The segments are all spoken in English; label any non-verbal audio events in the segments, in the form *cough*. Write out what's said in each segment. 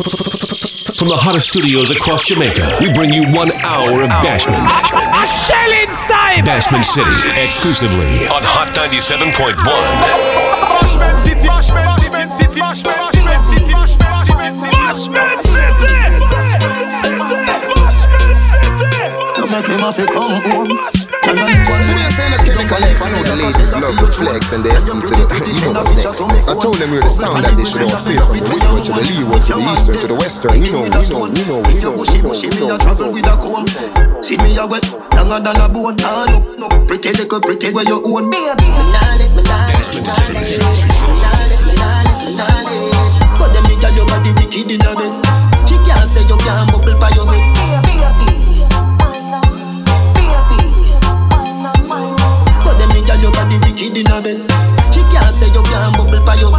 From the hottest studios across Jamaica, we bring you one hour of Bashment. A shelling time! Bashment City, exclusively on Hot 97.1. Bashment City, Bashment City, Bashment City, Bashment City, Bashment City, Bashment City. Know flex and they listen to the, you know what's next. I told them you're the sound that they should all feel from the windward to the leeward to the eastern to the western. You know, you know, you know, you know, you know, you know, a comb. See me a wet, younger than a bone. Ah, no, pretty little, pretty where you own. Me nah live, me nah live, me nah live, me nah live, me nah live. But them girl, your body wicked in a bed. She can't say you can't bubble by your head. Wicked in a bed. She can't say you can't bubble by you.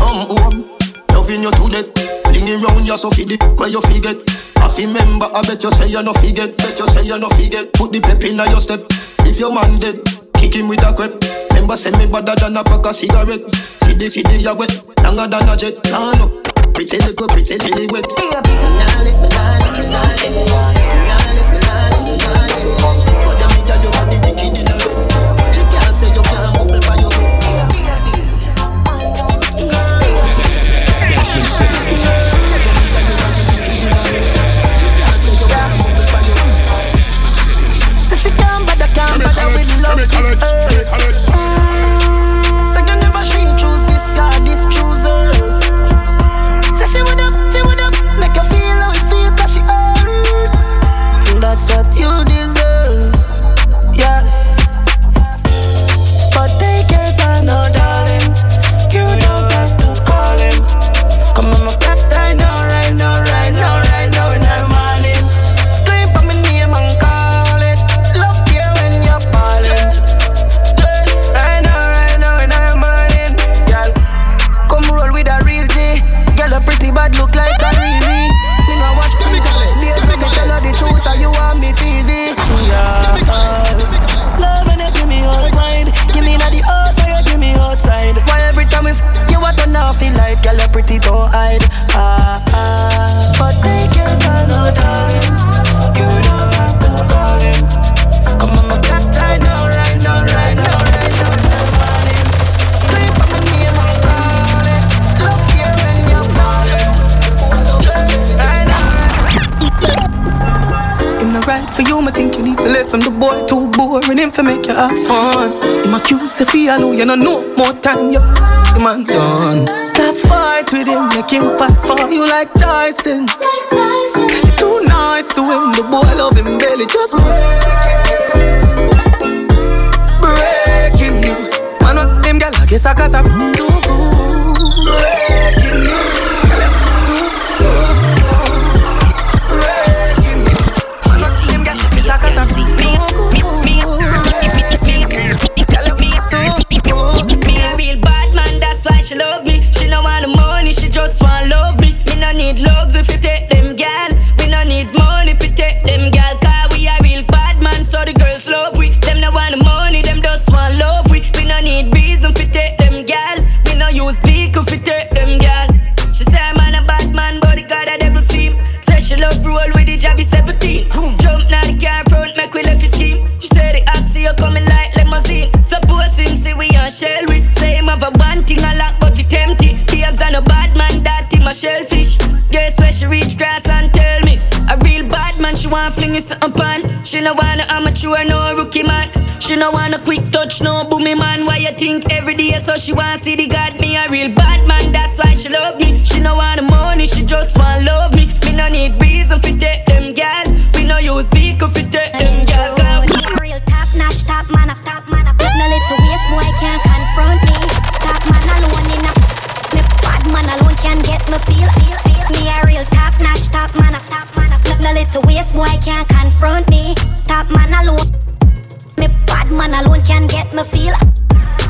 Come home, loving you to death. Fling it round you so feed it where you forget. I remember, I bet you say you no forget. Bet you say you no forget. Put the pep in your step. If your man dead, kick him with a crep. Remember, send me better than a pack of cigarette. See the, the, you wet, longer than a jet. Nah, no. Pretty little, pretty little wet. Nah, lift me, nah, lift me, nah, lift me, bother with you no know love if you take them gal. We no need money if you take them gal. Cause we a real bad man, so the girls love we. Them no want money, them just want love we. We no need reason if you take them gal. We no use speak if you take them gal. She say I'm a bad man, but the God a devil theme. Say she love roll with the Javi 17. Jump now the car front, make we left his scheme. She say the oxy you coming like limousine. Suppose him see we on shell with. Say him have a one thing a lot, but it empty. Behaves on a bad man, that him a shellfish. She no want a amateur, no rookie man. She no want a quick touch, no boomy man. Why you think every day so she want see the God? Me a real bad man, that's why she love me. She no want the money, she just want love me. Me no need reason for take them gal. We no use vehicle for take them gal. Real top notch, top man up, top man up. No little waste boy can't confront me. Top man alone in a me bad man alone can get me feel, feel, feel. Me a real top notch, top man up, top. No little waste boy can't confront me. Top man alone. Me bad man alone can get me feel.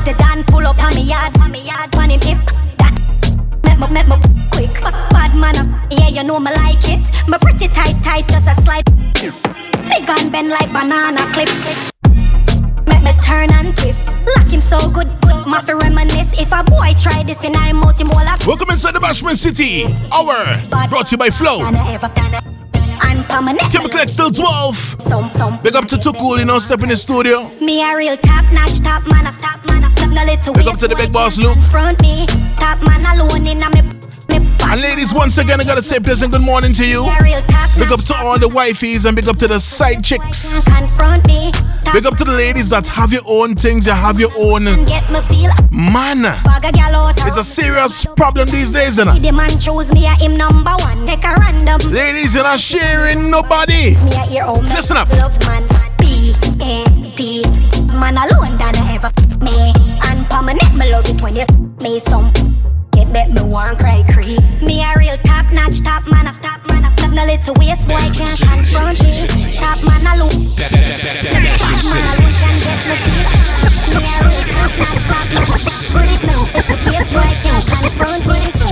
The Dan pull up on me yard, on me yard, on him hip. That make me, make me quick. Bad man up, yeah you know me like it. Me pretty tight, tight, just a slide. Big and bend like banana clip. Make me turn and twist. Like him so good, good. my reminisce. If a boy try this and I'm multi-molar. Welcome inside the Bashment City. Hour brought to you by Flow. And permanent. Kim Click still 12. Big up to Tukul, you know, step in the studio. Me a real top notch, top man, top man, top no little Big up to the big boss Luke. Front me, top man alone in a me and ladies, once again, I gotta say pleasant good morning to you. Big up to all the wifeys and big up to the side chicks. Big up to the ladies that have your own things, you have your own. Man, it's a serious problem these days, you know. Ladies, you're not sharing nobody. Listen up. Man, alone than ever me. And permanent, me love it when you me some make me want cry creep. Me a real top notch, top man, of top man, of top no little waist boy can't confront me. Top man alone. Top man alone can get me feel. Me a real top notch, top man, waist boy can't confront me.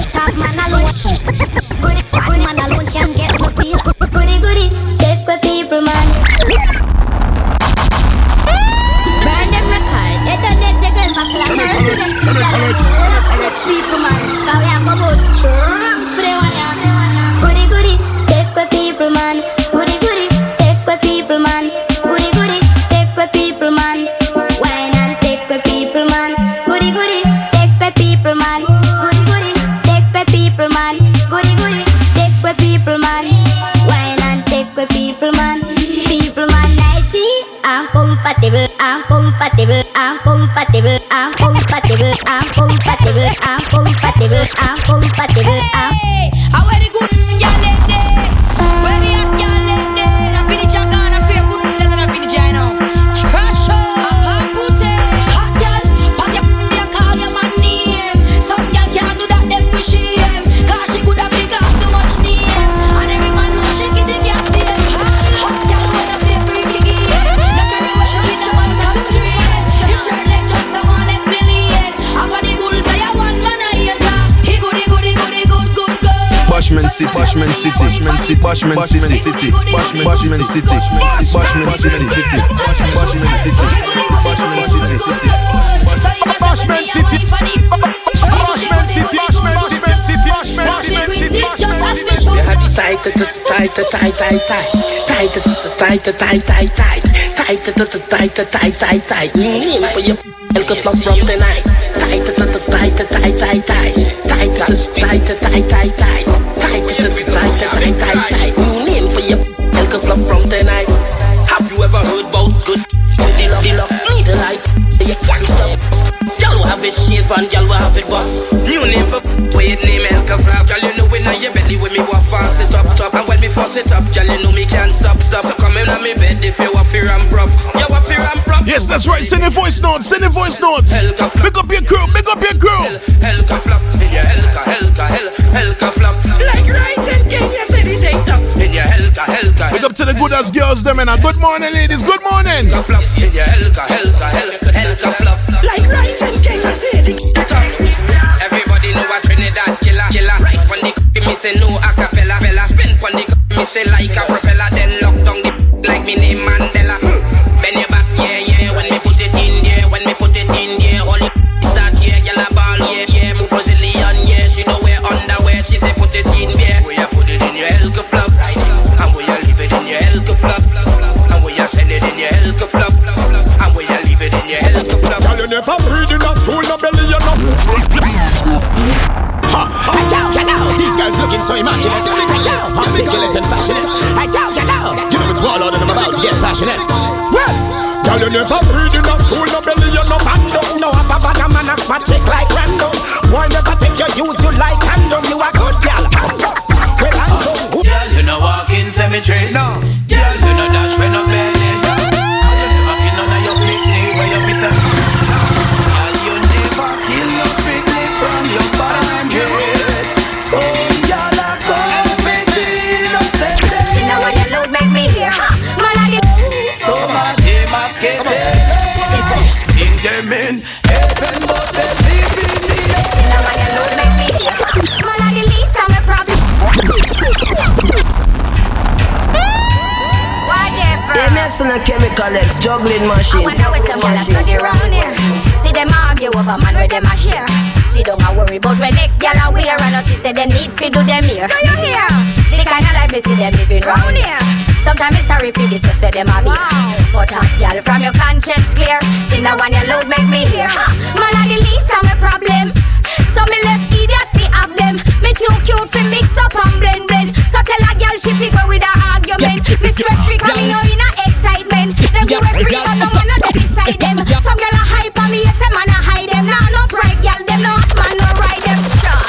compatible, I'm compatible, I'm compatible, I'm compatible, I'm City, Bashment City, Bashment City, Bashment City, City, Bashment City, Bashment City, Bashment City, City, Bashment City, Bashment City, City. Bashment City. Bashment City. Bashment City. Bashment City. Bashment City. You have the tight, tight, tight, tight, tight, tight, tight, tight, tight, tight, tight, tight, tight, tight, tight, tight. Mm. Tight, tight, tight. Mm, for your elke flop from tonight it up, girl, you know me can't stop, stop. So come in on me bed if you want to ramp rough. You want to ramp Yes, that's right. Send a voice note. Send a voice note. Pick up your crew. Pick up your crew. Elka Flap. In your Elka, Elka, Hel, Elka Flap. Like right and king, you said it ain't tough. In your Elka, Elka, Pick up to the good ass girls, them and a good morning, ladies. Good morning. Elka Flap. In your Elka, Elka, Hel, Elka Flap. Like right and king, you said it tough. Everybody know a Trinidad killer, killer. Right when the *laughs* me say no acapella, fella. Spin when the *laughs* me say like a propeller, then lock down the *laughs* like me name Mandela. Never read in a school, no belly, you know. Ha! I doubt you know. These girls looking so imaginative. I doubt. Articulate and passionate. I doubt you know. You know it's warlord and I'm about to get passionate. Well, Girl, you never read in a school, no belly, you know. man don't know half a of man a spot chick like random. Boy never Listen to X juggling machine. I wonder where some gyal study round here. See them argue over man where them a share. See don't a worry about when next gyal a wear and us say them need fi do them here. Do you hear? The kind of life me see them living round here. Sometimes it's sorry for this where them a be. But hot gyal from your conscience clear. See the one you load make me hear. Man a the least of my problem. So me left idiot fi have them. Me too cute fi mix up and blend blend. So tell a gyal she fi go with a argument. Me stress free coming out in a excitement. Them do it free but no man no dead beside them. Some gyal a hype on me, yes a man a hide them. Nah no pride gyal them no hot man no ride them. Sure.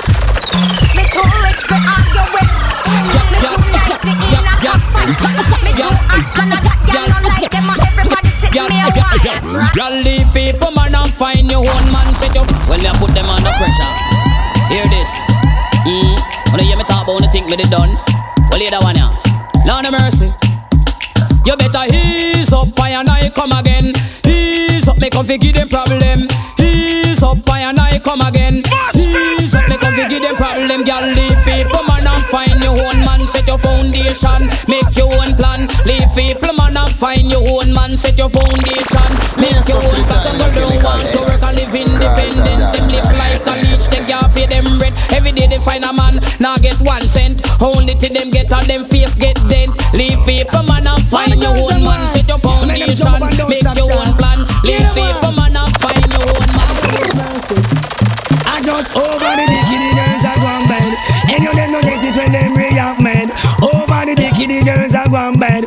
Me too rich fi argue with. Me too nice fi in a cockfight. Me too hot and a hot gyal no like them. Everybody sit me a wine. Y'all leave people, man, and find your own man set up. Well, you put them under pressure. Hear this. Mm. When you hear me talk about the thing me they done. Well, hear that one, yeah. Lord of mercy. Fire and I come again. Ease up, me come fi give them problem. Ease up, fire and I come again. Ease up, me come fi give them problem. Girl, leave people, man, and find your own man. Set your foundation, make your own plan. Leave people, man, and find your own man. Set your foundation, make your own plan. Some girl don't want to work and live independent. Them live life each them can't pay them rent. Every day they find a man, now get one cent. Only till them get all them face get dent. Leave people, man, and find your own man. Set your foundation, make your own plan. Leave people, man, and find your own man. I just over the dicky, the girls are going bad. And you them no get it when them react, man. Over the dicky, the girls are going bad.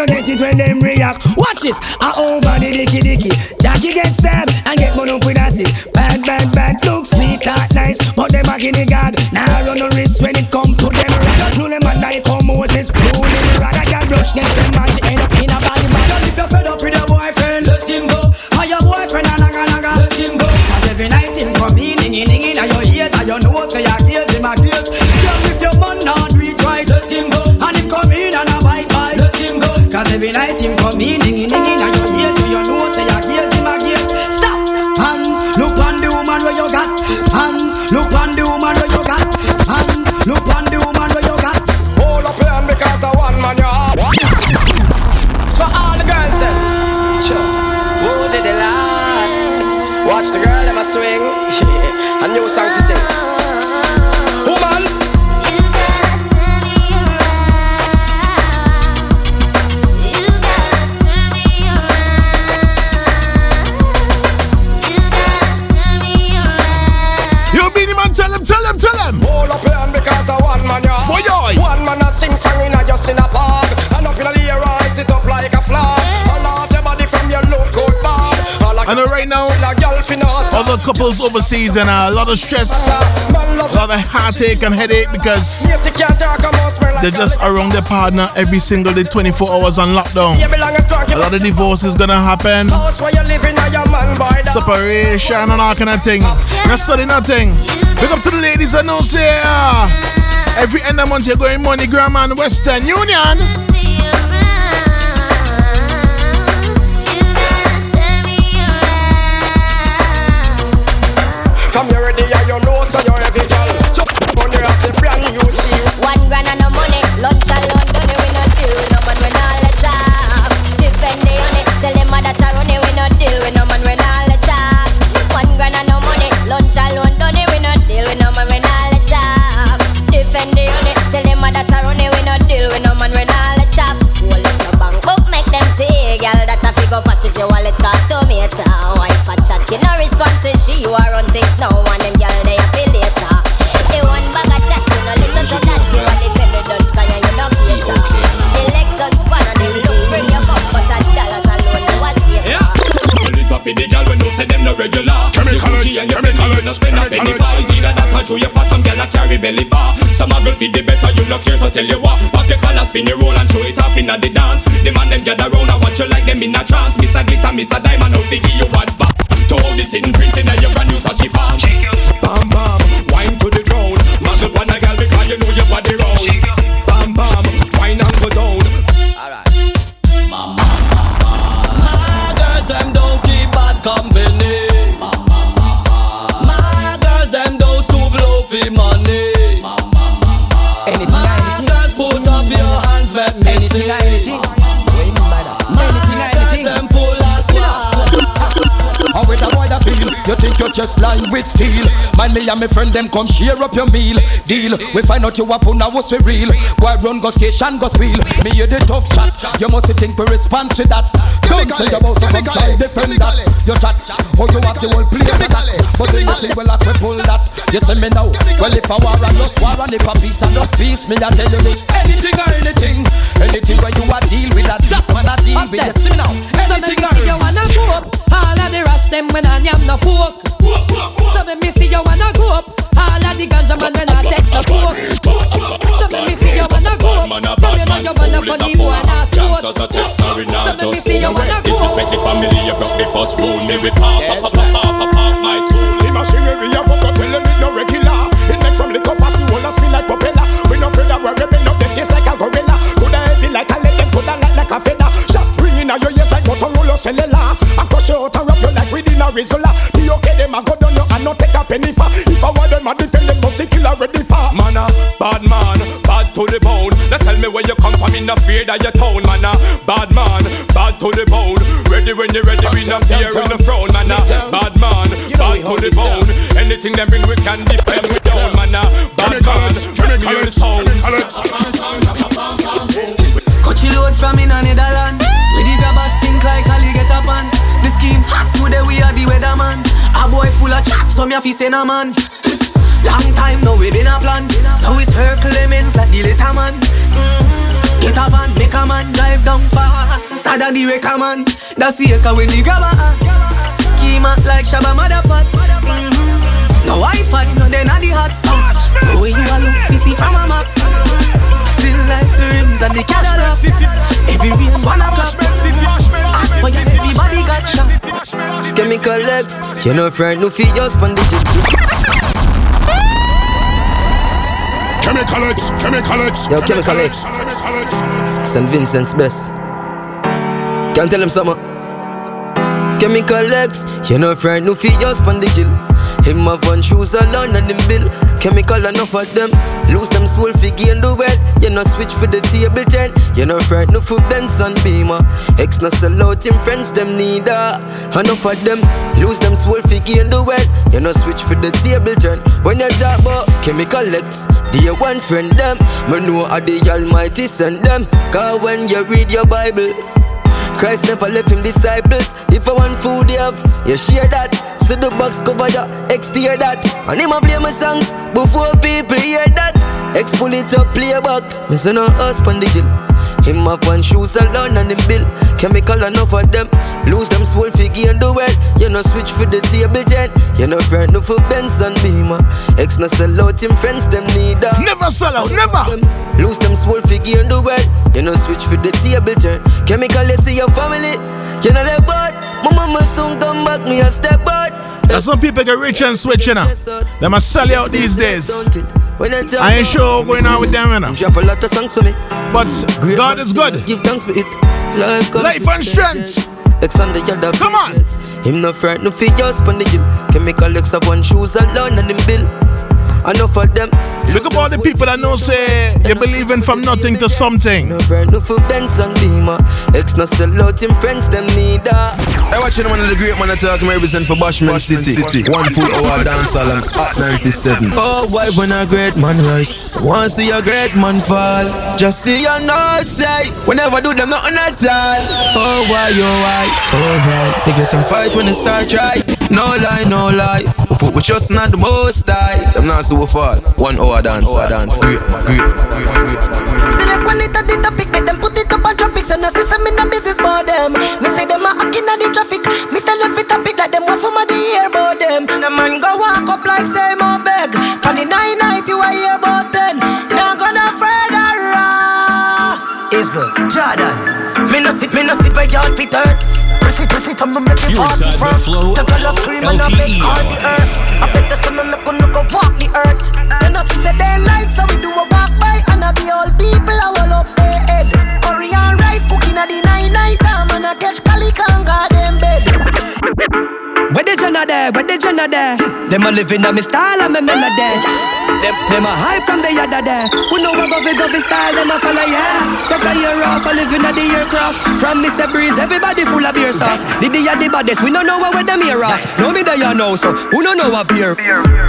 No get it when them react. Watch this, I over the dicky dicky. Jackie get stabbed and get put up with acid. Bad, bad, bad, look sweet, that nice. But them back in the guard. Now run no risk when it come to them. Rather do them and die come Moses. Rolling rather can brush next them man. She end up in a body man. If you're fed up with your boyfriend, let him go. Or your boyfriend a naga naga, let him go. Cause every night him come in, dinging, dinging, and your ears, and your nose, overseas and a lot of stress, a lot of heartache and headache because they're just around their partner every single day, 24 hours on lockdown. A lot of divorces gonna happen, separation and all kind of thing. Not nothing. Big up to the ladies and know say every end of month you're going MoneyGram and Western Union. I figure if you wallet talk to me, it's a wife a chat, you no response, she you are on things, no one them girl they feel later. She one bag of chat, you no listen to that, she want the family done, so you you no cater. The Lexus fan and the look bring you up, but a dollars alone, no was safer. Well, this up for the gal when no say them no regular. Chemical You Gucci and your Bentley, you no spend a penny bar. It's either that or show your fat, some gal a carry belly bar. Some a girl feed the better, you look here, so tell you what. Pop your collar, spin your inna the dance. The man them gather round and watch you like them in a trance. Miss a glitter, miss a diamond, out figure you what back. To all this in printing and your brand new Sashi palm. Think line with steel? Mind me and my friend them come share up your meal. Deal. We find out you up on now what's real. Boy run go station go spiel. Me hear the tough chat. You must think we respond to that. Don't say about to come try defend that. You chat. Oh you have the whole place for that. But then you think well we pull that. You see me now. Well if I war and just war and if a peace and just peace, me I tell you this. Anything or anything, anything where you a deal with that, that man a deal with. You see me now. Anything or you wanna go up, all of the rest them when I am no pork. So me see you wanna go up, all of the ganja man when I take the pork. So me see you wanna go up, Man a from bad you know you wanna funny a you fool. wanna float. Gangsters a text, sorry not So me see you wanna go Disrespect the family, you broke the first rule. Me we pop, pop, pop, pop, pop, a Rizzola. The okay them a go down you and not take a penny for. If I want them a defend them, but kill ready for. Man a bad man, bad to the bone. Now tell me where you come from, in the fear that you town. Man a bad man, bad to the bone. Ready when you're ready, we no fear in the throne. Man a bad man, bad to the bone. Anything them bring, we can defend chat, so me a fi send a man. Long time now we been a plan. So we circle lemons like the little man. Mm-hmm. Get a van, make a man drive down far. Sada the wrecker man. That's the echo when the grabber. Schema like Shabba Motherpot. Mm-hmm. No Wi-Fi, no then at the hotspot. So when you a look, you see from a map. Feel like the rims and the Cadillac. Every rain one o'clock. But yeah, everybody got shot. Chemical X, you know friend, no feet just on the Chemical X, Chemical X. Yo, Chemical X. St. Vincent's best. Can't tell him summer. Chemical X, you know friend, no feet just on the hill. Him have one shoes alone and him bill. Chemical enough of them. Lose them soul figure in the well. You know switch for the table ten. You know friend no for Benson Beamer. Ex no sell out him friends them neither. Enough of them. Lose them soul figure in the well. You know switch for the table turn. When you talk about chemical X, you one friend them? Me know how the Almighty send them. Cause when you read your Bible. Christ never left him disciples. If I want food, you have, you share that. So the box cover ya, exterior that. And him a play my songs before people hear that. Ex pull it up, play back. Me say no us on the hill. Him have one shoes alone and him bill. Chemical enough of them. Lose them soul figure in the well. You know switch for the table ten. You know friend no for Benson Beamer. Ex no sell out him friends them neither. Never sell out, never. Lose them soul figure in the well. You know switch for the table turn. Chemical you see your family. You know that bad. My mama soon come back me a step out. That's some people get rich and switch, you know. They must sell out these days. I ain't sure what's going on with them, you know. Drop a lot of songs for me. But God is good. Give thanks for it. Life, Life and strength. X on the other Come on. Him no friend, no fear, just on the. Chemical X have one shoes alone and him bill. Enough of them. Look at all the people that know say you're believing from nothing to something. No friend, no for Benson Beamer. X no sell out him friends, them neither. I watching one of the great man attack me represent for Bashment City. One full hour dance hall and at 97. Oh, why when a great man rise? Want see a great man fall? Just see your nose say, whenever do them nothing at all. Oh, why, oh, why? Oh, man. They get a fight when they start try. No lie, no lie. Put with trust not the most die. Them not so far. One hour dance, hour dance. Great, great, Select one it at the topic, make them put it up on tropics And I see some in the business about them. Me say them a hacking at the traffic. Me tell them fit topic like them want somebody hear about them. The man go walk up like say more beg. On the 990 I hear about ten. Now gonna further ah. raw Izzle, Jordan? Me no sit, me no sit by yard fit hurt Press it, it, I'ma make it the The girl a scream and I LTE. all the earth. I bet the summer make you go walk the earth. Then I see say they light so we do a walk by. And I be all people I will up their head. Curry and rice cooking at the night night time And I catch The Jenna there? The? Them a living on me style and me melody. Them, them a hype from the yada there. We know what govy govy style, them a follow yeah. Take a year off, a living at the aircraft. From Mr. Breeze, everybody full of beer sauce. The day the baddest, we don't know what with them here off. No me that you know, so who don't know what beer?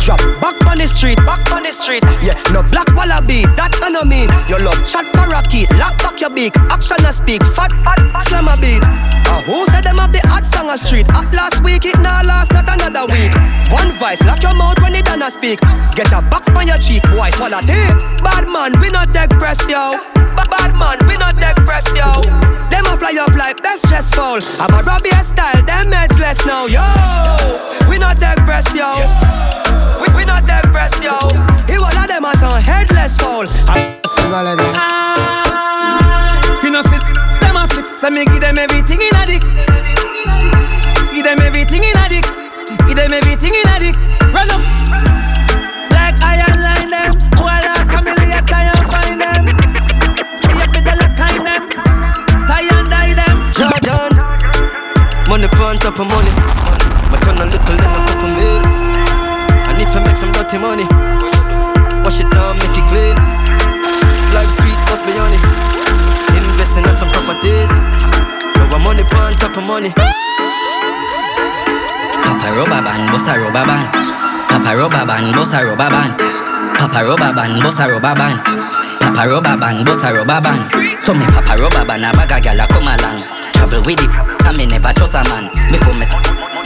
Drop back on the street, back on the street. Yeah, no black wallaby, that I know mean. Your love chat parakeet, lock back your beak, action a speak, fat, fat, slam a beat. Uh, who said them have the hot song a street? At last week, it now last, not another week. One vice, lock your mouth when it done a speak. Get a box on your cheek, boy, swallow tape. Bad man, we not take press, yo. Bad man, we not take press, yo. Them a fly up like best chest fall. I'm a Robbie style, them heads less now, yo. We not take press, yo. We, we not take press, yo. He one of them a some headless fall. I'm ah. You know, sit them a flip, so me give them everything in a dick. Give them everything in a Give them everything in a dick. Run up. Like iron line them. Who I lost Camille, try and find them. See up with the look kind them. Tie and die them. Jordan. Money on top of money. My turn a little in a couple mil. And if I make some dirty money, wash it down, make it clean. Life sweet, must be honey. Investing in some properties. Now I'm money on top of money. Papa rubber band, boss a rubber band. Papa rubber band, boss a rubber band. Papa rubber band, boss a rubber band. Papa rubber band, boss a rubber band. So me papa rubber band, a bag a gyal a come along. Travel with it, and me never trust a man. Before me,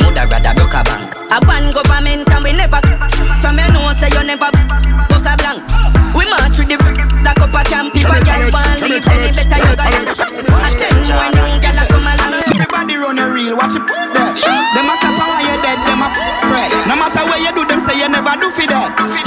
mother rather broke a bank. A one government and we never. From you know say you never bust a blank. We march with the that cup of camp. If a gyal want leave, any better you got. I tell you for that.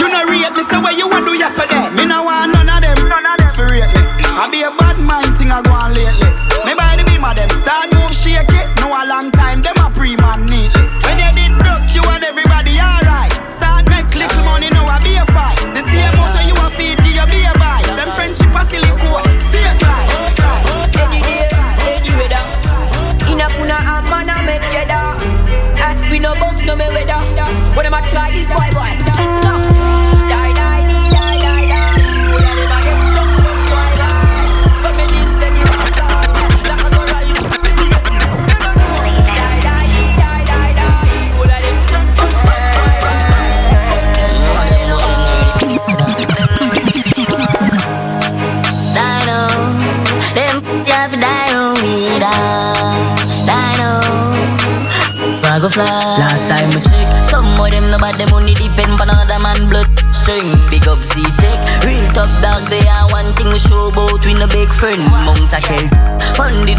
Fly. Last time we check, some of them no bad, them only depend on another man blood string. Big up C-Tech, real top dogs, they are one thing we show about we no big friend. Mount a Kel, on the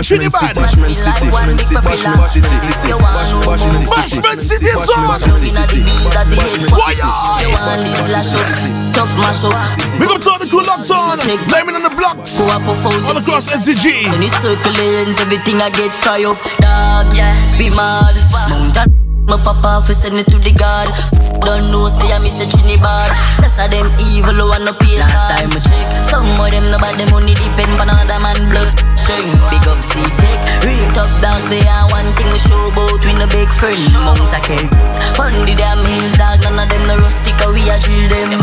Right now, let's do some shitty bad. Bashment City, Bashment City, Bashment City, City, Bashment City, Bashment City zone. Top mash up. Big up to all the crew locked on. Blaming on the blocks. All across SCG. When it's circulating, everything I get fry up. Dog, be mad. Mountain. My papa fi send it to the God Don't know say I miss a Trinidad. Sessa them evil who want no patience Last time I check Some of them no bad them only depend on another man blood string Big up C-Tech. Real top dogs they are one thing we show about. We no big friend. Mount a Kel On the damn hills dog. None of them no rustic or we a drill them.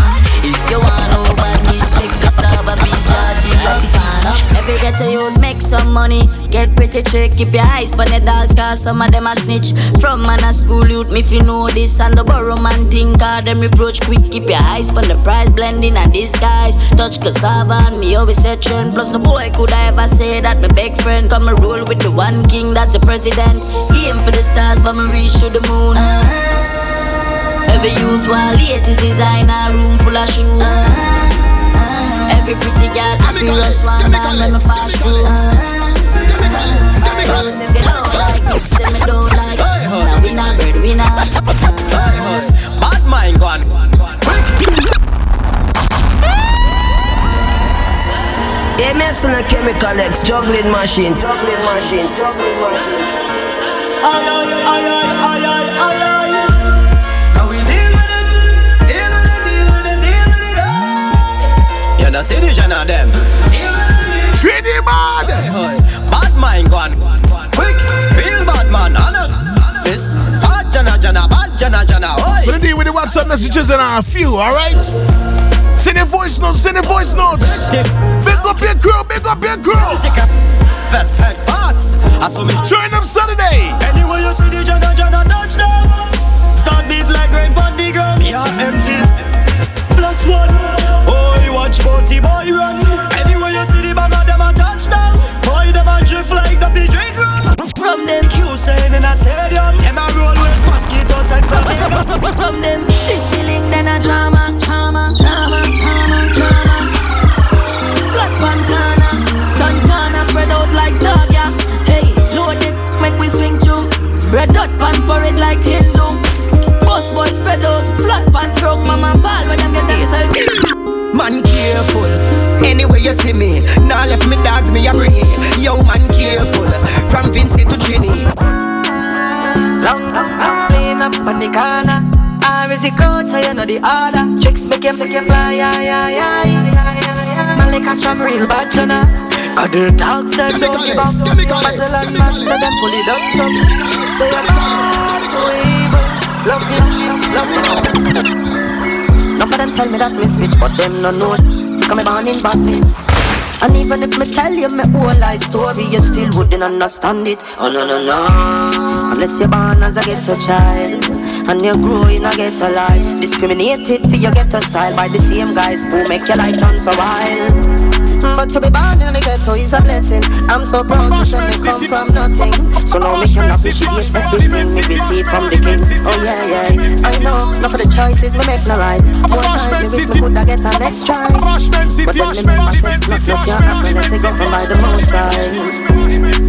If you want no badness check the Saba Bijaji Every day to you make some money Get pretty trick Keep your eyes on the dogs Cause some of them a snitch. From man a school youth Me if you know this And the borrow man think Cause them reproach quick. Keep your eyes on the price Blending and disguise. Touch cassava and me always set trend. Plus no boy could I ever say that My big friend Come and roll with the one king That's the president. Aim for the stars But me reach to the moon. Uh-huh. Every youth while latest designer Room full of shoes. Uh-huh. Every pretty girl I feel rush one down when me pass through uh-huh chemical, chemical. Them get out don't like. Now we not we not. Bad mind gone. MS and a chemical X juggling machine. Juggling machine. Juggling machine. Aye. You see the gen them. Trinity bad. Mind gone. Quick, feel bad man. This fat jana jana, bad jana jana. Oi. Gonna deal with the WhatsApp messages and a few, alright? Send your voice notes, send your voice notes. Big up your crew, big up your crew. Vets head parts. I saw me Turn up Saturday. Anywhere you see the jana jana touchdown. Start beat like rain on the ground. Yeah, empty. Plus one. Oh, you watch 40 boy run. Anywhere you see the of them a touchdown. Boy, them a drift like the big drink run. From them Q saying in a stadium. Them a roll with mosquitoes and from From them, this feeling then a drama, drama, drama, drama, drama. Flat one corner, turn corner, spread out like dog, yeah. Hey, load it, make we swing through. Red dot pan for it like Hindu. Boss boy spread out, flat pan broke, mama ball when them get themselves. Man careful, anywhere you see me Now left me dogs, me a bring Yo man careful, from Vincy to Ginny Long, long, long, laying up on the corner. I is the coach, so you know the order. Tricks make him, make him fly, yeah, yeah, yeah. Man, like real bad, you know. Cause the dogs, them don't give up. Battle and man, let them pull it up. Say you're bad, so evil. Love him, love him. Enough of them tell me that me switch, but them no know. Come born in badness. And even if me tell you my whole life story, you still wouldn't understand it. Oh no no no. Unless you're born as a ghetto child and you grow in a ghetto life, discriminated for your ghetto style by the same guys who make your life turn so wild. Mm, but to be born in the ghetto is a blessing. I'm so proud to say me come from nothing. So now me can appreciate everything we receive from the king. Oh yeah yeah. I know, not for the choices me make no right. More time me wish me coulda get a next try. But then me remember say, not look your happiness is governed by the most high.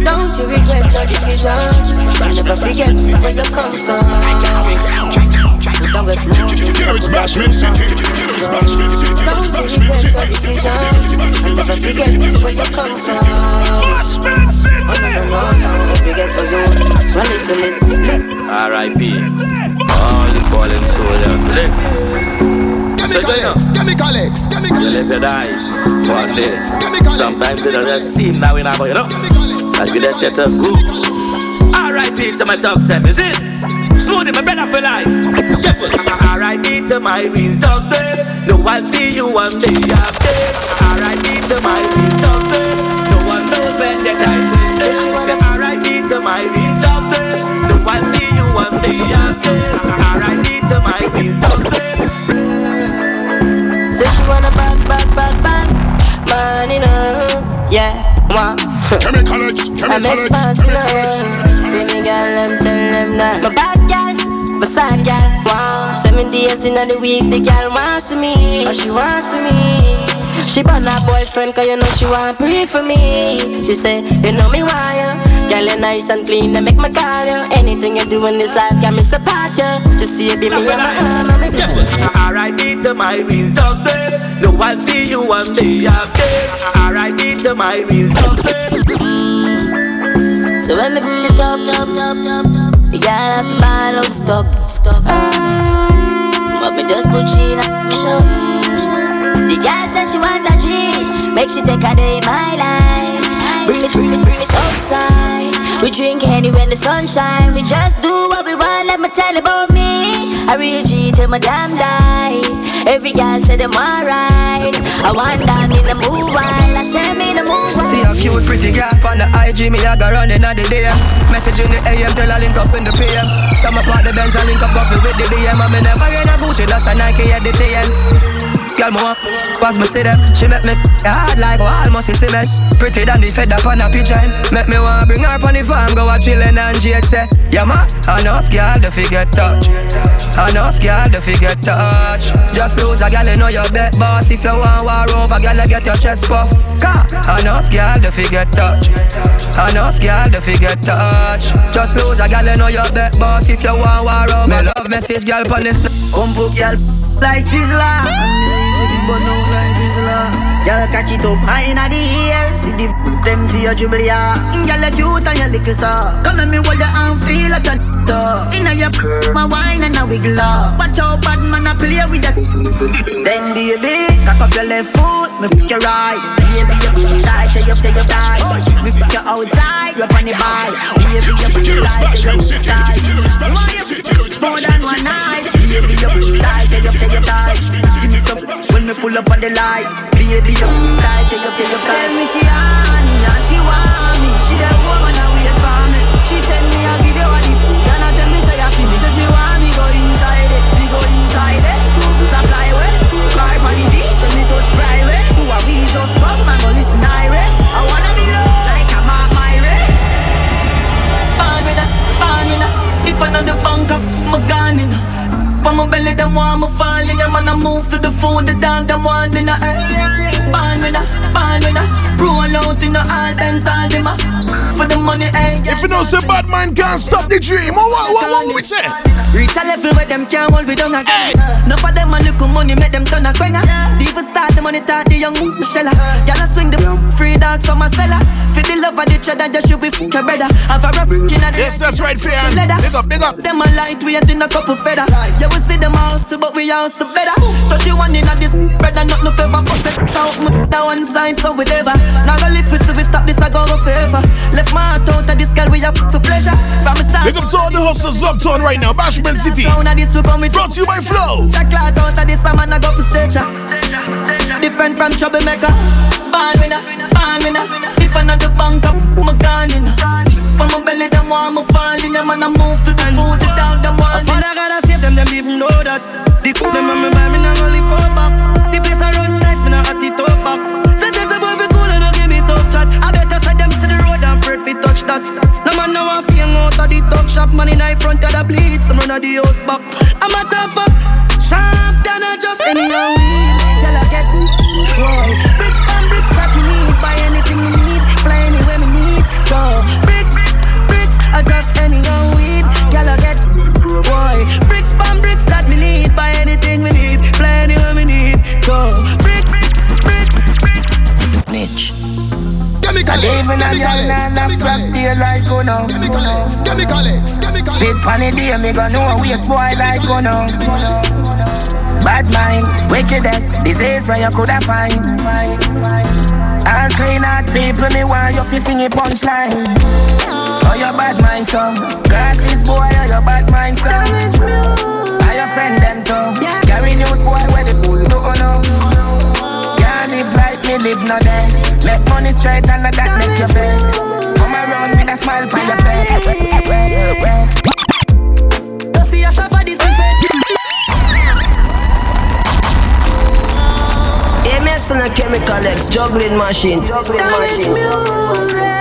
Don't you regret your decisions Never forget where you come from That was more You know it's Bashment City. You know it's Bashment City. Don't your decisions And never forget where you come from Bashment City. Oh no Forget where you Well listen listen R.I.P. All the fallen soldiers. You know, Chemical X. Chemical you live X. you die one day. Sometimes it doesn't seem that way now, but you know, like we just set us good. R.I.P. to my dog Sam, is it? Smoothie, my better for life. Careful. R.I.P. to my real dog there. No one see you one day after. R.I.P. to my real dog there. No one knows when the time will there. Say R.I.P. to my real dog there. No one see you one day after. R.I.P. to my real dog there. Say she wanna bad bad bad bad Man in her Yeah Mwah Chemical X. I'm them tell them that My bad girl, my sad girl Wow Seven days in the week, the girl wants me Oh, she wants me She bought her boyfriend, cause you know she want pray for me She said, you know me why ya Girl, you nice and clean, I make my call you Anything you do in this life, got me support you Just see it be me and my arm and me Careful. R.I.P. to my real dog there. No one see you one day after. R.I.P. to my real dog there. So when me put it up, up, up, up, up The girl have to ball out, stop, stop. But me just put she in a shot. The girl said she want a G. Make she take a day in my life. Bring it, bring it, bring it outside. We drink any when the sun shine. We just do what we want, let me tell about me. A real G till my damn die. Every girl say them alright. I want down in the move while I share me the move See a cute pretty girl on the IG, me I go running at the day. Message in the AM, tell her link up in the PM. Some apart the Benz, I link up coffee with the BM. I'm never in a Gucci, that's a Nike at the TN. Girl, more was me see them. She make me hard like almost a cement. Pretty than the fed up on a pigeon. Make me want bring her on the farm, go a chillin' and Jake say, Yeah ma, enough girl to figure touch. Enough girl to figure touch. Just lose a girl, you know your bet boss. If you want war over, girl, you get your chest puff. Car, enough girl to figure touch. Enough girl to figure touch. Just lose a girl, you know your bet boss. If you want war over, me love message girl pon this. Bump up girl like Sizzler. You burn out like Drizzler. Girl, catch it up high inna the air. See the them for your dribble, yeah. Mm, girl, you cute and you little so. Come let me hold your arm, feel like your toe. Inna your my wine and a wiggle up. Watch out, bad man, I play with the. Then baby, cock up your left foot. me fuck you right. Baby, you tight, tell you, tell you tight. Me fuck you outside, we on the bike. Baby, you tight, tell you tight. Why you more than one night? Baby, you tight, tell you, tell you tight. Give me some me pull up on the light. Baby, you tight, tell you, tell you tight. Tell me she on me and she want me. She the woman that wait for me. She send me a video of it. Can I tell me say I feel me? Say she want me go inside it, we go inside it. So fly away, fly on the beach, and me touch private. Who are we just come and go listen irate? I wanna be loved like I'm at my race. Born with that, born with that. If I know the up, my gun in. On my belly, them want me falling. Yeah, man, I move to the phone, the dog, them want in her. Born with that, born with that. Roll out in the all dance, all them. For the money, eh. If you know say bad man can't stop the dream, what what what, what we say? Reach a level where them can't hold we down again. No for them a little money make them turn a quenga. Even start the money talk the young Michelle. Y'all swing the free dogs from my cellar. For the love of the cheddar, just should be your brother. Have a rap in a Yes, that's right, fair. Big up, big up. Them a light weight in a couple feather. Yeah, we see them hustle, but we hustle better. Touch you one in a this brother, not no clever, but set out down one side, so we never. Now go live we see we stop this, I go go favor. Left my heart out of this girl, we up for pleasure. From the start. Big up to all the hustlers locked on right now, Bashment City. Brought to you by Flow. That cloud out of this, I'm gonna go for stretcher. Different from troublemaker. Born winner, born winner. If I not the bank up, my gun in For my belly, them want me falling. Yeah, man, I move to the food, the dog, them want it. I gotta save them, them even know that. The cook them and me buy me not only for back. The place I run shop. Man in front of the bleed, some run of the house back. I'm a tough fuck, sharp than I just any young weed. Tell I get whoa. Even a girl nah nah flap tail like Uno. Spit pan the day, me gon' know a waste boy like Uno. Bad mind, wickedest, disease where you coulda find. And clean out people, me want you fi sing a punchline. Oh, your bad mind, so. Glasses boy, oh, your bad mind, so. Are your friend them too Carry news boy, where the bull to Uno Can't live like me live no day Make money straight and that make your vex Come around with a smile on your face You see a shop for this MS and a chemical X juggling machine. Juggling machine. music.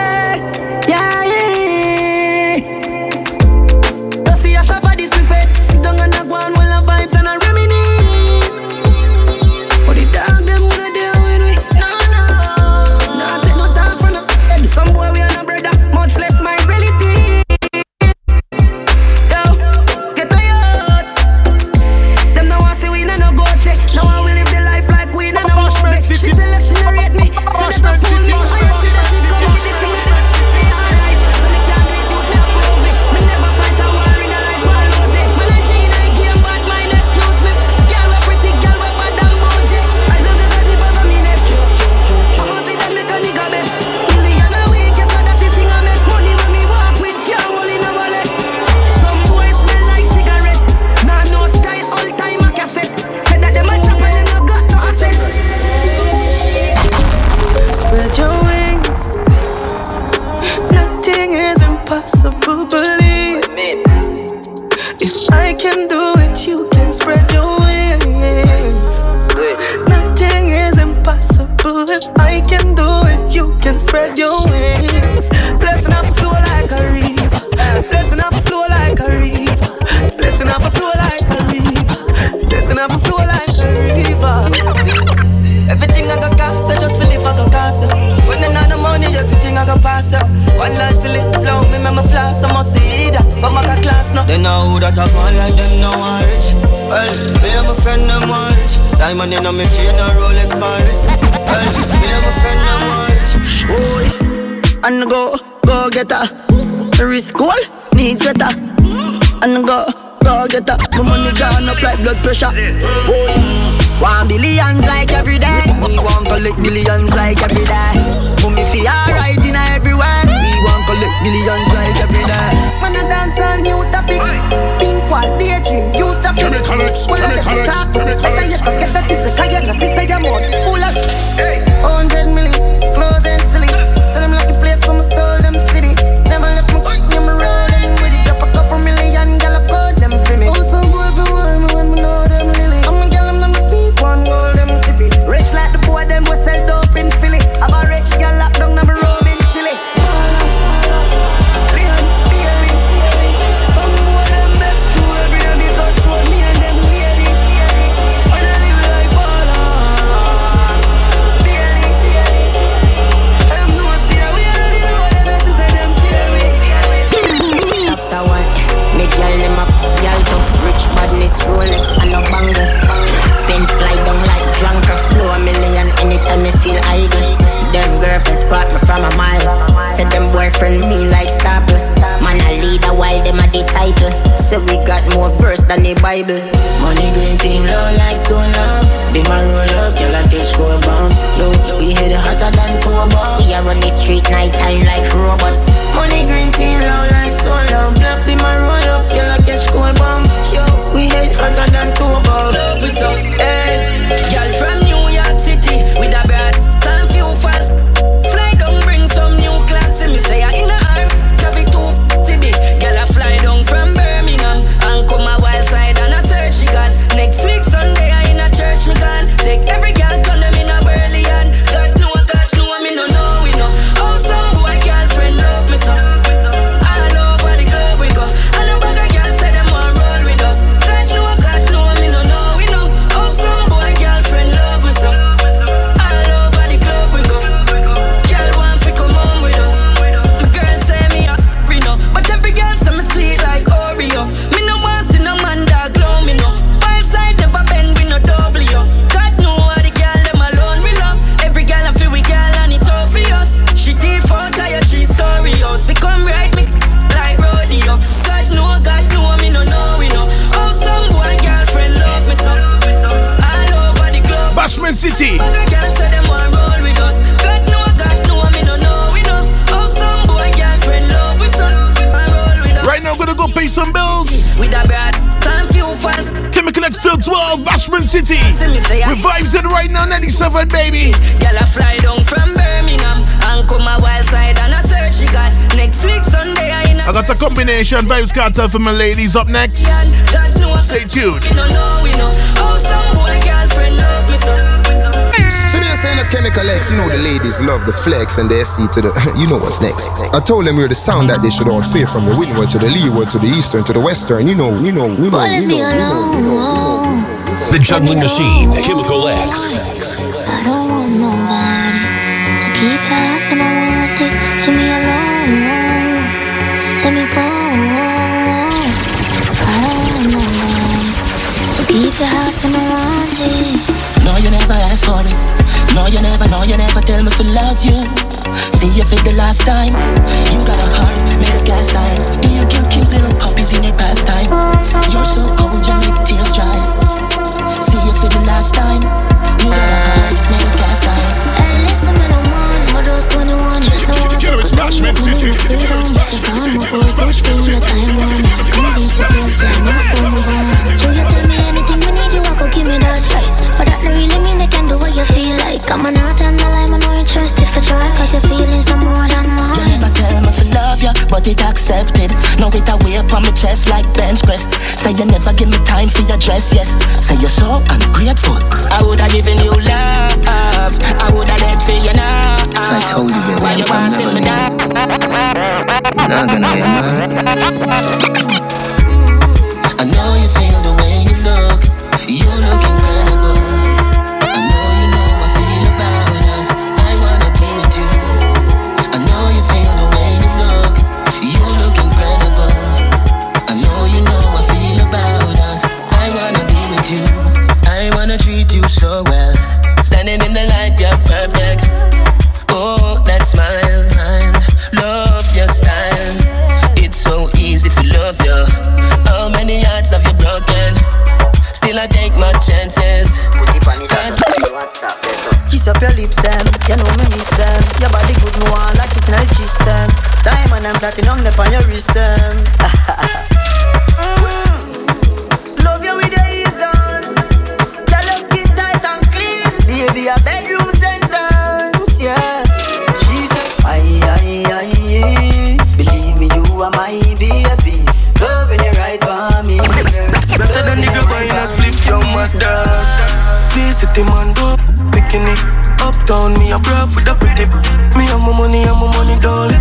Selector for my ladies up next. Stay tuned. Saying a chemical X, you know the ladies love the flex and they see to the, *laughs* you know what's next. I told them we're the sound that they should all fear from the windward to the leeward to the eastern to the western. You know, you know, you know, you know, The juggling machine, Chemical X. No, you never, no, you never tell me to love you. See you for the last time. You got a heart made of cast iron. Do you kill cute little puppies in your pastime? You're so cold, you make tears dry. See you for the last time. You got a heart made of cast iron. Hey, listen, man, I'm on. my 21. chest like bench press. Say you never give me time for your dress, yes. Say you're so ungrateful. I woulda given you love. I woulda let for you now. I told you, baby, I'm, me never leaving. Not gonna get mad. *laughs* platinum, they on your wrist them.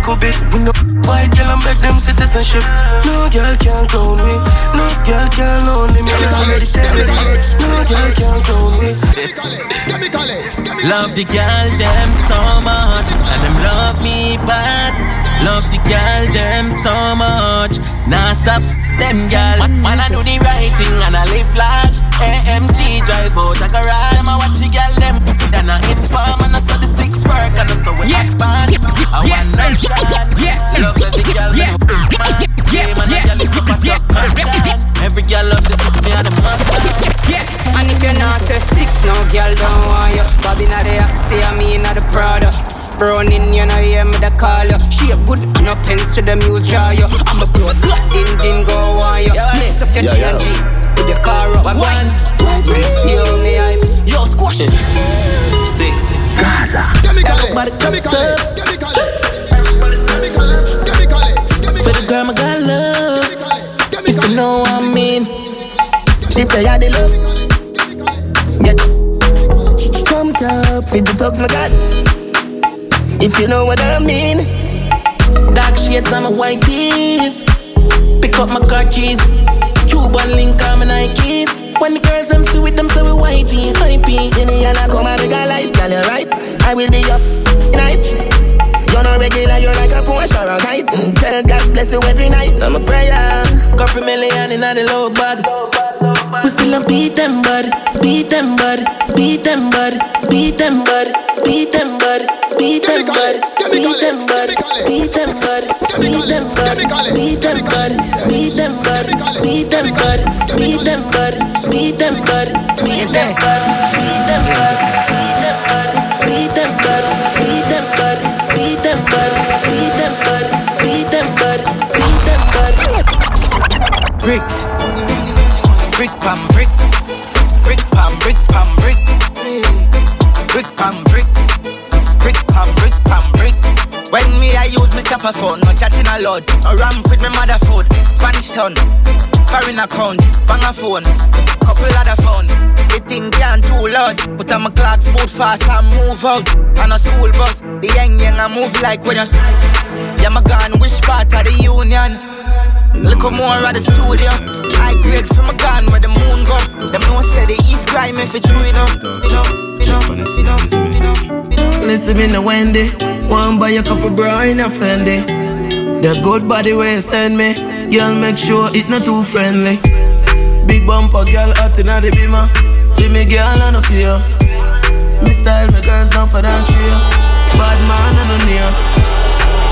We know why and beg them citizenship. No girl can crown me. No girl can own me. Me already said it No girl can crown me. Love the girl them so much. And them love me bad. Love the girl them so much. Nah stop them girl. Man I do the right thing and I live large. AMG drive out a garage. Them I watch the girl them Then I inform. And I saw the six work And I saw we yeah. bad. I yeah. want night shine yeah. Love every girl yeah. man Yeah, man, a girl is up a top man Every girl love the six, me and the master Yeah, and if you're not say six, no girl don't want you. Bobby not the Oxy, I mean not the Prada Browning, you know, hear me the call you. She a good and a pens to the muse draw you. I'm a blood, din din go on you. Mix up your Yeah, G with your car up. What one? When you see how me? Hype Yo, squash. Six. Gaza. Everybody chemicals, For the girl my got love If you know what I mean She say I the love. Get come top with the talks my God. If you know what I mean. Dark shades on my white tees Pick up my car keys Cuban link on my Nikes When the girls them see with them say we whitey, hypey See me and I come and make a light, can you right? I will be up night. You're not regular, you're like a Porsche or a kite. Mm, Tell God bless you every night. I'm a prayer. Couple million in the low bag We still a beat them bud, beat them bud, beat them bud, beat them bud, beat them bud, beat them bud, beat them bud, beat them bud, beat them bud, beat them bud, beat them bud, beat them bud, beat them bud, beat them bud, beat them bud, my phone, no chatting a lot. No ramp with my mother food. Spanish town. Foreign account, bang a phone. Couple other phone. The thing can't too loud. Put on my clocks boot fast and move out. On a school bus, the young young I move like when you. Yeah, my gun, which part of the union? Look more at the studio. I grade from a gun where the moon goes. Them no say the east crime if it's true, know. Listen me no Wendy. One buy a couple bra in a The good body where you send me. Girl make sure it not too friendly. Big bumper girl hot inna the beamer. Feel me girl I no fear. Me style me girls down for that tree Bad man I no near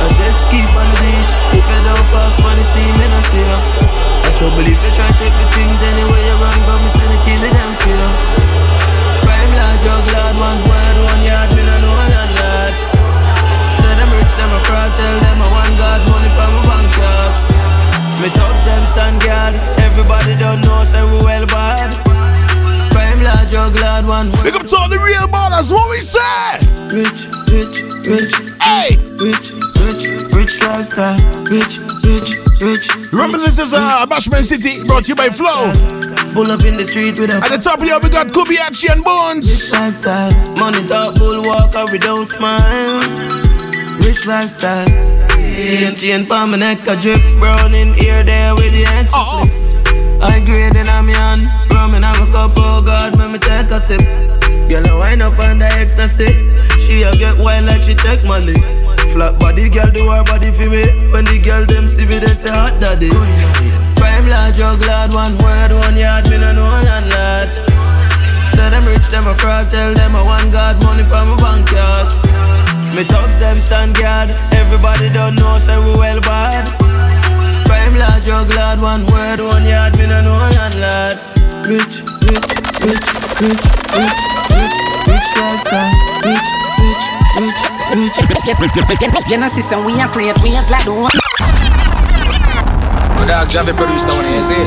A jet ski on the beach If you don't pass for the scene me no see ya I trouble if you try to take the things anywhere you run But me send the kill them fear Crime lord, drug lord, one word, one yard, me no know that lad. Tell them rich, them a fraud, tell them I want God money from my bank card. Me thugs them stand guard, everybody don't know, say we well bad. Crime lord, drug lord, one up to all the real ballers, what we say? Rich, rich, rich, hey, rich, rich, rich lifestyle, rich, rich, rich. Remember this is uh, Bashment City, brought to you by Flow. Pull up in the street with a At the top the we got Kubiachi and Bones. Rich lifestyle, money talk, bull walk, or we don't smile. Rich lifestyle, chain chain pa my neck, a drip brown in here there with the extra uh-huh. I grade in a me hand, rum have a cup, oh God, let me take a sip. Girl, I wind up on the ecstasy. She a get wild like she take my lick. Flat body girl do her body for me. When the girl them see me, they say hot daddy. Prime lad, drug lad, one word, one yard, me no know none lad. Tell them rich, them a fraud, tell them I want God money from my bank yard. Me thugs them stand guard, everybody don't know, say we well bad. Prime lad, drug lad, one word, one yard, me no know none lad. Rich, rich, rich, rich, rich, rich, rich lifestyle, rich, You know, sister, we are create waves like the one. Dog, Javi produced that one, is it?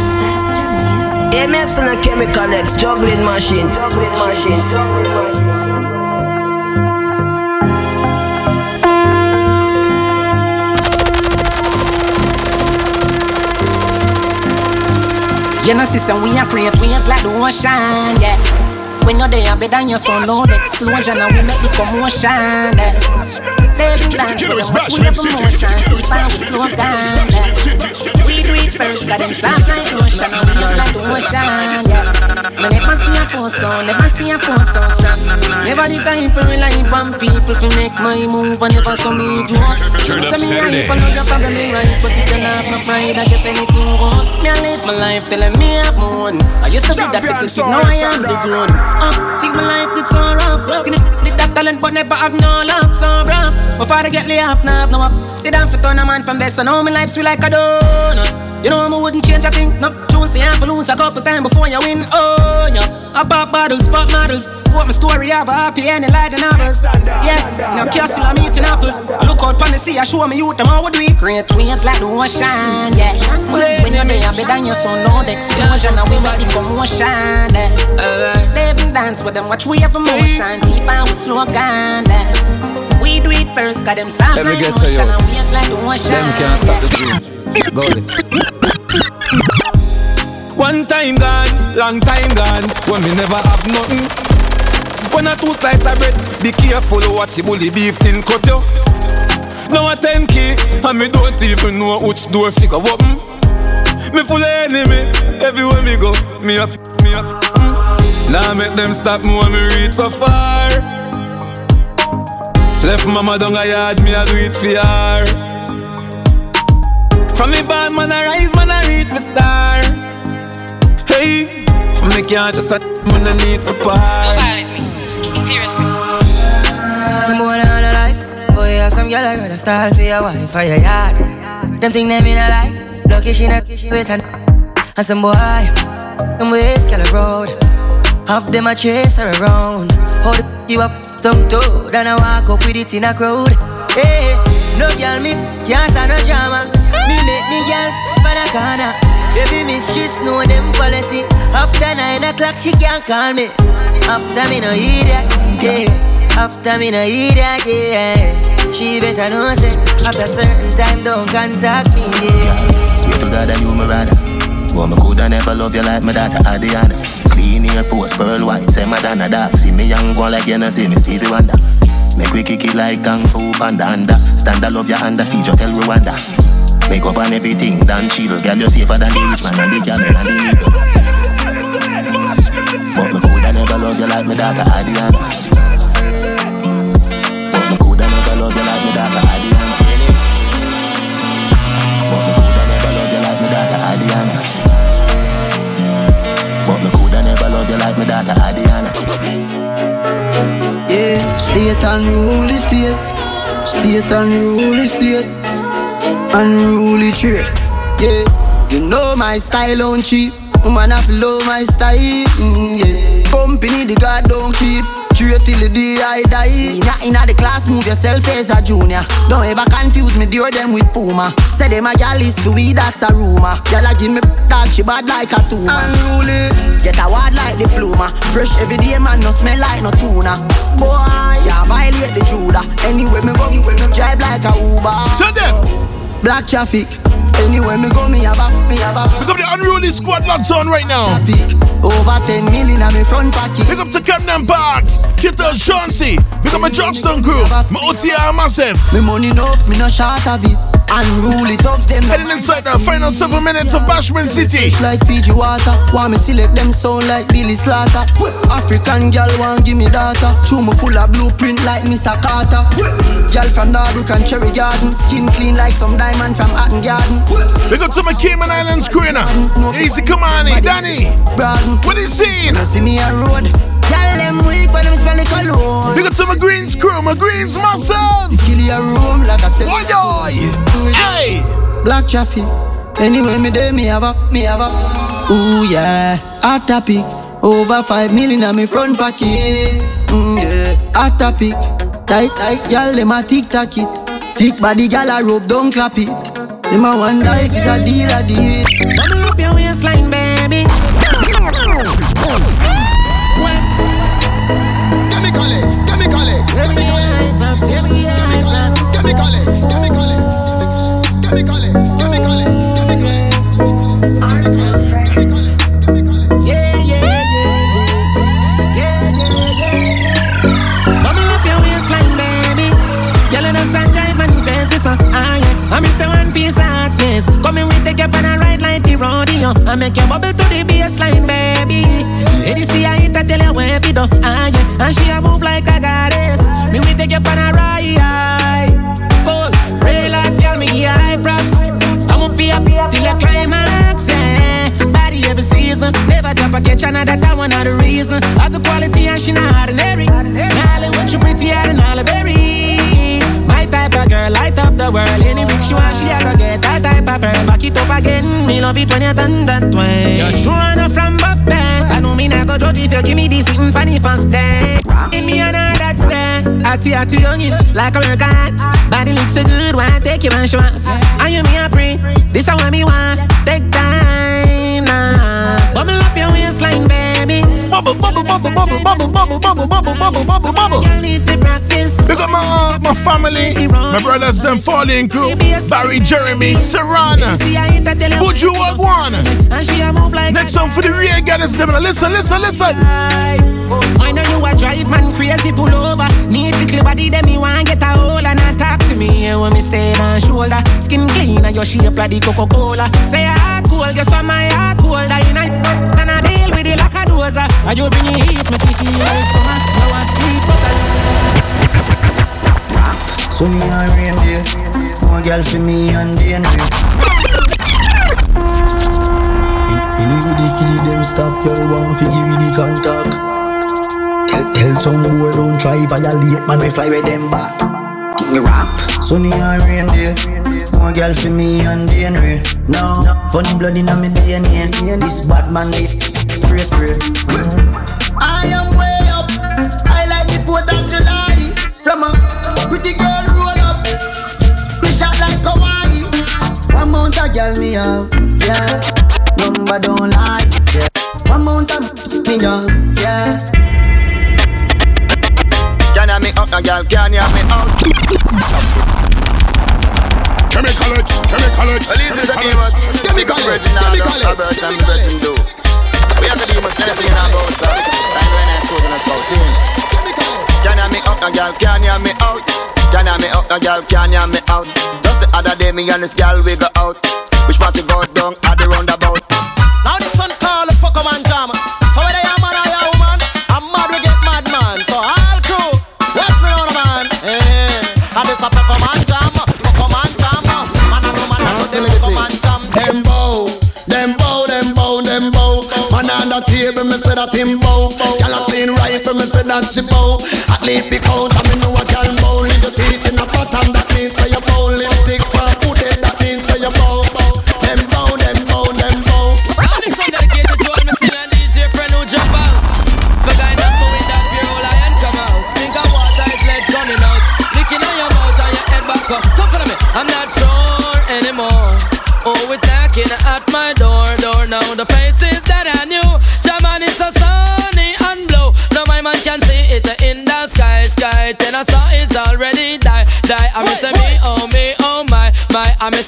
Yeah, messing a chemical X juggling machine. Juggling machine. You know, sister, we are create waves like the ocean, yeah. When you're there, better than your son, Lord, explosion, and we make the commotion, yeah. Saving dance, we have emotion, keep on slow down. We do it first, got them soft like ocean, and waves like the ocean. Me never see a so, never see a so. Never the time for rely on people to make my move, and never saw me do. Turn up Saturday. I know your problem me right, but you not my pride, I guess anything goes. Me I live my life telling me I'm moon. I used to be that kid, now I am the grown. Uh, think my life did so rough. Did that talent, but never have no luck, so rough. Before I get laid off, now no up. Did I fit on a man from best, I know my life's sweet like a donut. You know I wouldn't change a thing. No, choose the ample lose a couple times before you win. Oh, yeah. I pop bottles, pop models. What my story, I have a happy ending like the novels. Yeah, now castle I'm eating apples. I Look out pon the sea, I show me youth them how we do it. Great waves like the ocean, yeah. When you're there, better than your son, no the explosion, and we make the commotion. Yeah. They even dance with them, watch we have emotion, deep and we slow down. Yeah. We do it first, got them sound Let me like get you. ocean, and waves like the ocean. Them can't stop the dream. Go there. One time gone, long time gone, when me never have nothing. One or two slices of bread, be careful watch the bully beef tin cut you. Now a 10k, and me don't even know which door figure open. Me full of enemy, everywhere me go, me a f- me a f- mm. Now make them stop me when me reach so far. Left mama down a yard, me a do it for her. From me bad man I rise, man I reach me star. Hey, from me can't just a man I need for part. Seriously. Some boy on a life. Boy, have some girl I rather style for your wife or your yard. Them think them in a lie. Lucky she not with an And some boy, them ways girl a road. Half them a chase her around. Hold the you up some toad and I walk up with it in a crowd. Hey, no girl me can't stand no drama. Me make me girl for the corner. Baby she know them policy. After nine o'clock she can't call me. After me no hear that, yeah. After me no hear that, yeah. She better know say after certain time don't contact me, yeah. God that you rather. But me coulda never love you like my daughter Adriana. Clean Air Force, pearl white, say Madonna dark. See me young one like you know see me Stevie Wonder. Make we kick it like Kung Fu Panda under. Stand I love your under, see you tell Rwanda. Make up on everything, done chill. Girl, you safer than the rich man and the camel and the nigga. But me coulda never love you like my daughter Adriana. Daughter Adriana. Yeah, state unruly state. State unruly state. Unruly trade. Yeah, you know my style on cheap. Man, I follow my style. Mm, yeah, company the God don't keep. Till the day I die. Not inna the class, move yourself as a junior. Don't ever confuse me, deal them with Puma. Say them a gal is to we, that's a rumor. Gal a give me dog, she bad like a tumor. Unruly, get a word like diploma. Fresh every day, man, no smell like no tuna. Boy, yeah, violate the Judah. Anyway, me go, me drive like a Uber. Tell them. Black traffic. Anyway, me go, me have a, me have a. Pick up the unruly squad locked on right now. Over 10 million on me front pocket. Pick up to Camden Park. Kita Chauncey. Pick up my Johnston crew. My OTR massive. Me money no, me no short of it. Unruly thugs them. Heading inside the final seven minutes of Bashment City. Like Fiji water. Want me select them sound like Billy Slaughter. African gal want give me data. Chew me full of blueprint like Miss Carter. Gal from Darbuck and Cherry Garden. Skin clean like some diamond from Hatton Garden. Big up to my Cayman Islands now. Easy Kamani, Danny. What is seen? You see me a road. Tell them weak when them smell the cologne. Big up to my Greens crew, my Greens You Kill your room like a cell. Oi, oi. Hey. Black traffic. Anyway, me day me have a, me have a. Ooh yeah, hot topic. Over five million on me front pocket. Mm, yeah, hot topic. Tight, tight, girl, them a tick tock it. Thick body, girl, a rope, don't clap it. Them a wonder if it's a deal or deal. Bubble up your waistline, baby. I make you bubble to the baseline, baby. Lady, see I hit, tell you where we do. Ah, yeah. And she a move like a goddess. Me, we take you on a ride. Cool. Real hot girl, me high props. I'ma be up till the climax, yeah. Body every season. Never drop a catch another, that one not the reason. Of the quality and she not ordinary. Now what you pretty out and all berry. My type of girl, light up the world. Any week she want, she a go get that type of pearl. Back it up again, me love it when you done that way. You're sure enough from buff band. I know me not go judge if you give me this sitting funny first day. Give me there. Atty atty youngin, like a workout. Body looks so good, why take you and show off? And you me a pray, this I want me want. Take time now. Bubble up your waistline, baby. Bubble, bubble, bubble, bubble, bubble, bubble, bubble, bubble, bubble, bubble, bubble. Girl need to practice. Look at my my family, my brothers, them falling crew. Barry, Jeremy, Serrana, Buju Wagwan. And she a move like Next song for the real guys, them. Listen, listen, listen. I know you a drive man crazy pull over. Need to clear body, then me want get a hold and not talk to me. Hear what me say on shoulder. Skin clean and your shape like the Coca Cola. Say a heart cold, guess what my heart cold. I night and I deal with it like a dozer. And you bring your heat, make me feel like summer. Now I deep butter. Sunny and rain day. More girl for me and then Anybody kill them stop your one fi give me the contact. Tell, tell some boy don't try violate man we fly with them back. Me rap. Sunny and rain day. More girl for me and DNA. No, funny blood in my DNA. This bad man spray spray. I am way up. I like the 4th of July. From a pretty girl roll up. Me shot like Hawaii. One mount a girl me have, yeah. Number don't lie, yeah. One mount a me have, yeah. A girl? Can you me out? Chemical X, Chemical X, Well, listen to me, man. Chemical X, Chemical X, Chemical X. We have to do my self in our house. Time when I spoke in a scout, see? Can you me up, a girl? Can you me out? Can you me up, a girl? Can you me out? Just the other day, me and this girl we go out.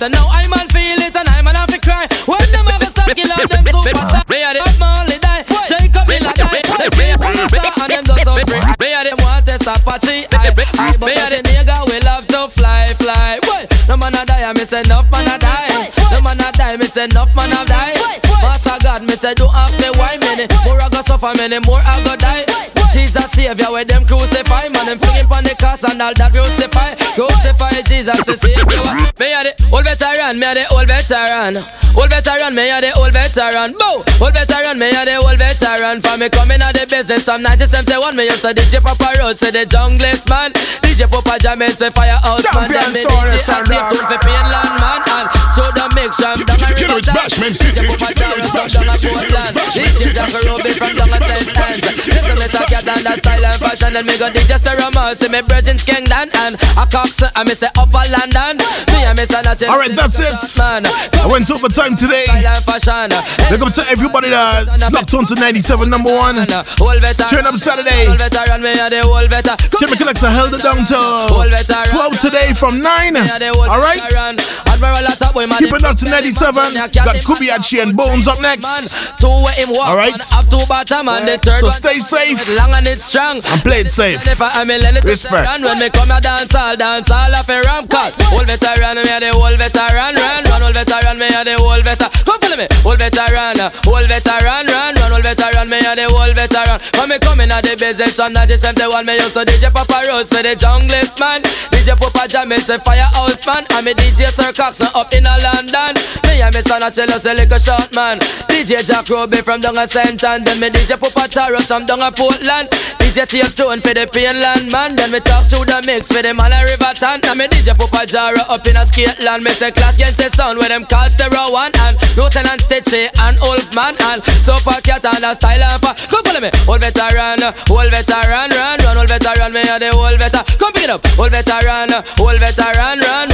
My. I miss no, I man feel it and I man have to cry. When them have to start kill out them superstar. Me a the Marley die, Jacob Miller die. Me a the and them just so free. Me a the want this Apache. I, I, me a the nigga we love to fly, fly. Boy, no man a die, I miss enough man a die. No man a die, I miss enough man a die. Master God, me say don't ask me why many more I go suffer, many more I go die. Jesus Savior, where them crucify, man them flinging on the cross and all that crucify, crucify Jesus to save you. Me a the old veteran, me a the old veteran, old veteran, me a the old veteran, bow, old veteran, me a the old veteran. For me coming out the business from 1971, me used to DJ Papa Road, say the junglist man, DJ Papa James for Firehouse man, then me DJ active tune for Finland man, and so the mix from down a river DJ Papa James from down a Portland, DJ Jack Ruby from down a St. Anne's. Listen, Mr. Cat and the style Style and fashion, then me go the romance. See me virgin skank dan and a cox, I me say upper London. Me and me son a All right, that's it. I went today. Style Look up to everybody that's locked on to 97 number one. Turn up Saturday. Chemical X held it down veteran. 12 today from 9. Me a the whole All right. veteran. Admiral a top boy, man. Keep it up to 97. Got Kubiachi and Bones up next. Two way him walk, All right. man. Up two bottom and the third So one. stay safe. It's long and it's strong. And play it safe. And if I am a let it Respect. Run when me come a dance all dance all of a ram call. Whole veteran, me a the whole veteran run. Run whole veteran, me a the whole veteran. Come follow me. Whole veteran, whole veteran run. Run whole veteran, me a the whole veteran. When me come in at the business that the same day one me used to DJ Papa Rose for the junglist man. DJ Papa Jam me say firehouse man. And me DJ Sir Coxsone up in a London. Me and me son a tell us a little short man. DJ Jack Ruby from down a Saint and then me DJ Papa Taro from down a Portland. DJ Take Tone for the Painland man. Then me talk through the mix for the man a Riverton. And me DJ Papa Jara up in a Skateland. Me say class against the sound where them call Stereo One and Lieutenant Stitchie and Wolfman and Super Cat and a style and pa. Come follow me, old veteran, old veteran, run, run, old veteran, me a the old veteran. Come pick it up, old veteran, old veteran, run,